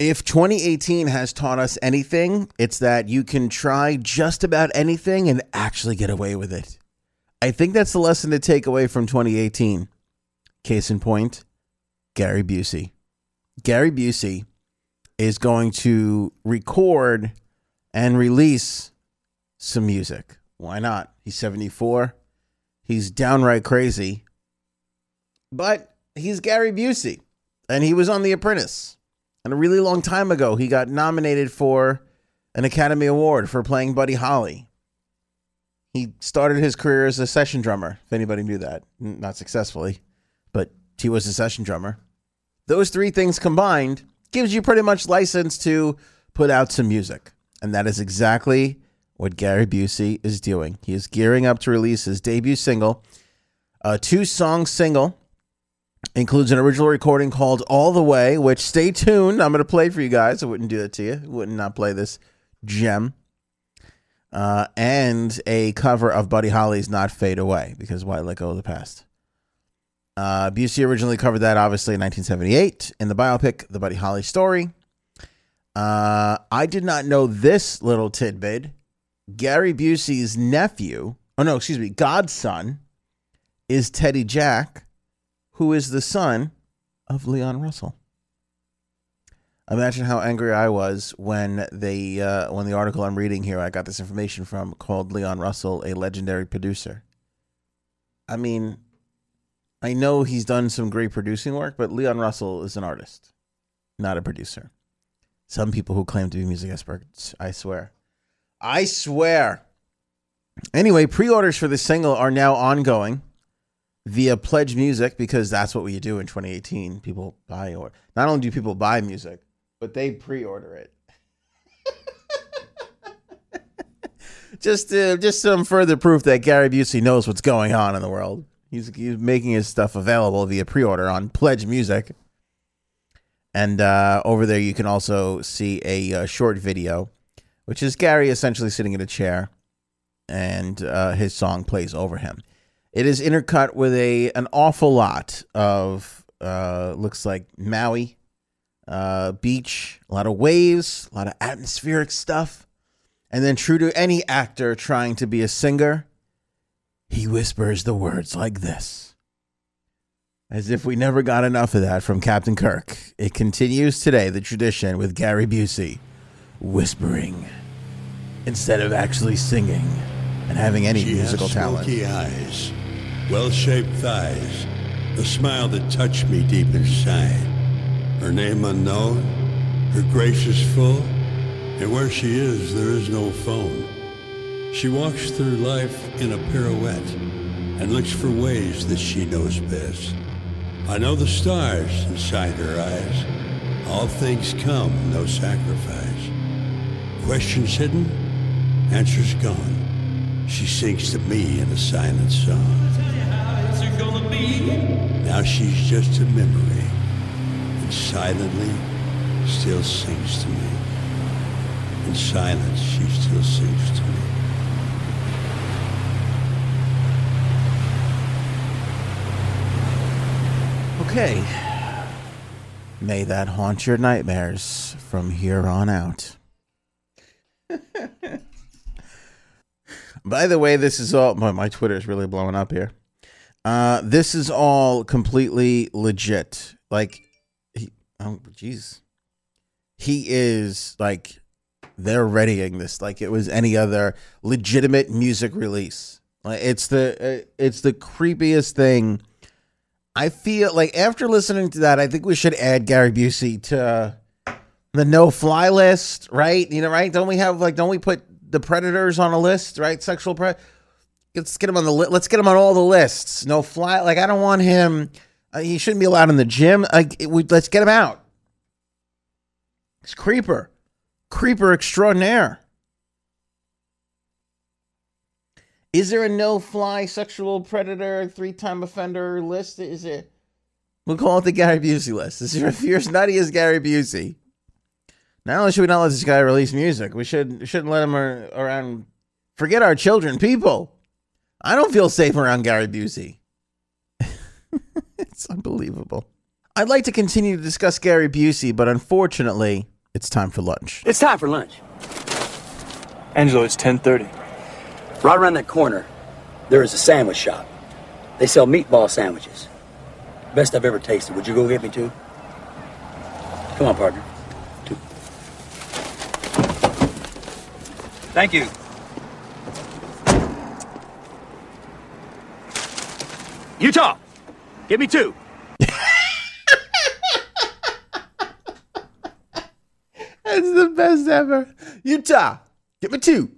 If 2018 has taught us anything, it's that you can try just about anything and actually get away with it. I think that's the lesson to take away from 2018. Case in point, Gary Busey. Gary Busey is going to record and release some music. Why not? He's 74. He's downright crazy. But he's Gary Busey, and he was on The Apprentice. And a really long time ago, he got nominated for an Academy Award for playing Buddy Holly. He started his career as a session drummer, if anybody knew that. Not successfully, but he was a session drummer. Those three things combined gives you pretty much license to put out some music. And that is exactly what Gary Busey is doing. He is gearing up to release his debut single, a two song single includes an original recording called All the Way, which stay tuned. I'm going to play for you guys. I wouldn't do that to you. I would not not play this gem. Uh, and a cover of Buddy Holly's Not Fade Away because why let go of the past? Uh, Busey originally covered that obviously in 1978 in the biopic The Buddy Holly Story. Uh, I did not know this little tidbit. Gary Busey's nephew, oh no, excuse me, godson, is Teddy Jack, who is the son of Leon Russell. Imagine how angry I was when they uh, when the article I'm reading here I got this information from called Leon Russell a legendary producer. I mean, I know he's done some great producing work, but Leon Russell is an artist, not a producer. Some people who claim to be music experts, I swear. I swear. Anyway, pre-orders for this single are now ongoing via Pledge Music because that's what we do in 2018. People buy or not only do people buy music, but they pre-order it. just uh, just some further proof that Gary Busey knows what's going on in the world. He's he's making his stuff available via pre-order on Pledge Music. And uh, over there, you can also see a, uh short video, which is Gary essentially sitting in a chair, and uh, his song plays over him. It is intercut with a an awful lot of uh, looks like Maui uh, beach, a lot of waves, a lot of atmospheric stuff, and then true to any actor trying to be a singer, he whispers the words like this. As if we never got enough of that from Captain Kirk. It continues today, the tradition with Gary Busey whispering instead of actually singing and having any She musical talent. eyes, well-shaped thighs, a smile that touched me deep inside. Her name unknown, her grace is full, and where she is, there is no phone. She walks through life in a pirouette and looks for ways that she knows best. I know the stars inside her eyes. All things come, no sacrifice. Questions hidden, answers gone. She sings to me in a silent song. Now she's just a memory, and silently still sings to me. In silence, she still sings to me. Okay. May that haunt your nightmares from here on out. By the way, this is all my, my Twitter is really blowing up here. Uh, this is all completely legit. Like, he, oh, jeez, he is like they're readying this like it was any other legitimate music release. Like, it's the uh, it's the creepiest thing. I feel like after listening to that, I think we should add Gary Busey to the no fly list, right? You know, right? Don't we have like don't we put the predators on a list, right? Sexual pre Let's get him on the li- let's get him on all the lists. No fly like I don't want him uh, he shouldn't be allowed in the gym. Like we, let's get him out. It's Creeper. Creeper extraordinaire. Is there a no fly sexual predator three time offender list? Is it? We'll call it the Gary Busey list. Is if you're as nutty as Gary Busey, not only should we not let this guy release music, we should shouldn't let him around. Forget our children, people. I don't feel safe around Gary Busey. it's unbelievable. I'd like to continue to discuss Gary Busey, but unfortunately, it's time for lunch. It's time for lunch. Angelo, it's 10:30. Right around that corner, there is a sandwich shop. They sell meatball sandwiches. Best I've ever tasted. Would you go get me two? Come on, partner. Thank you. Utah, give me two. That's the best ever. Utah, give me two.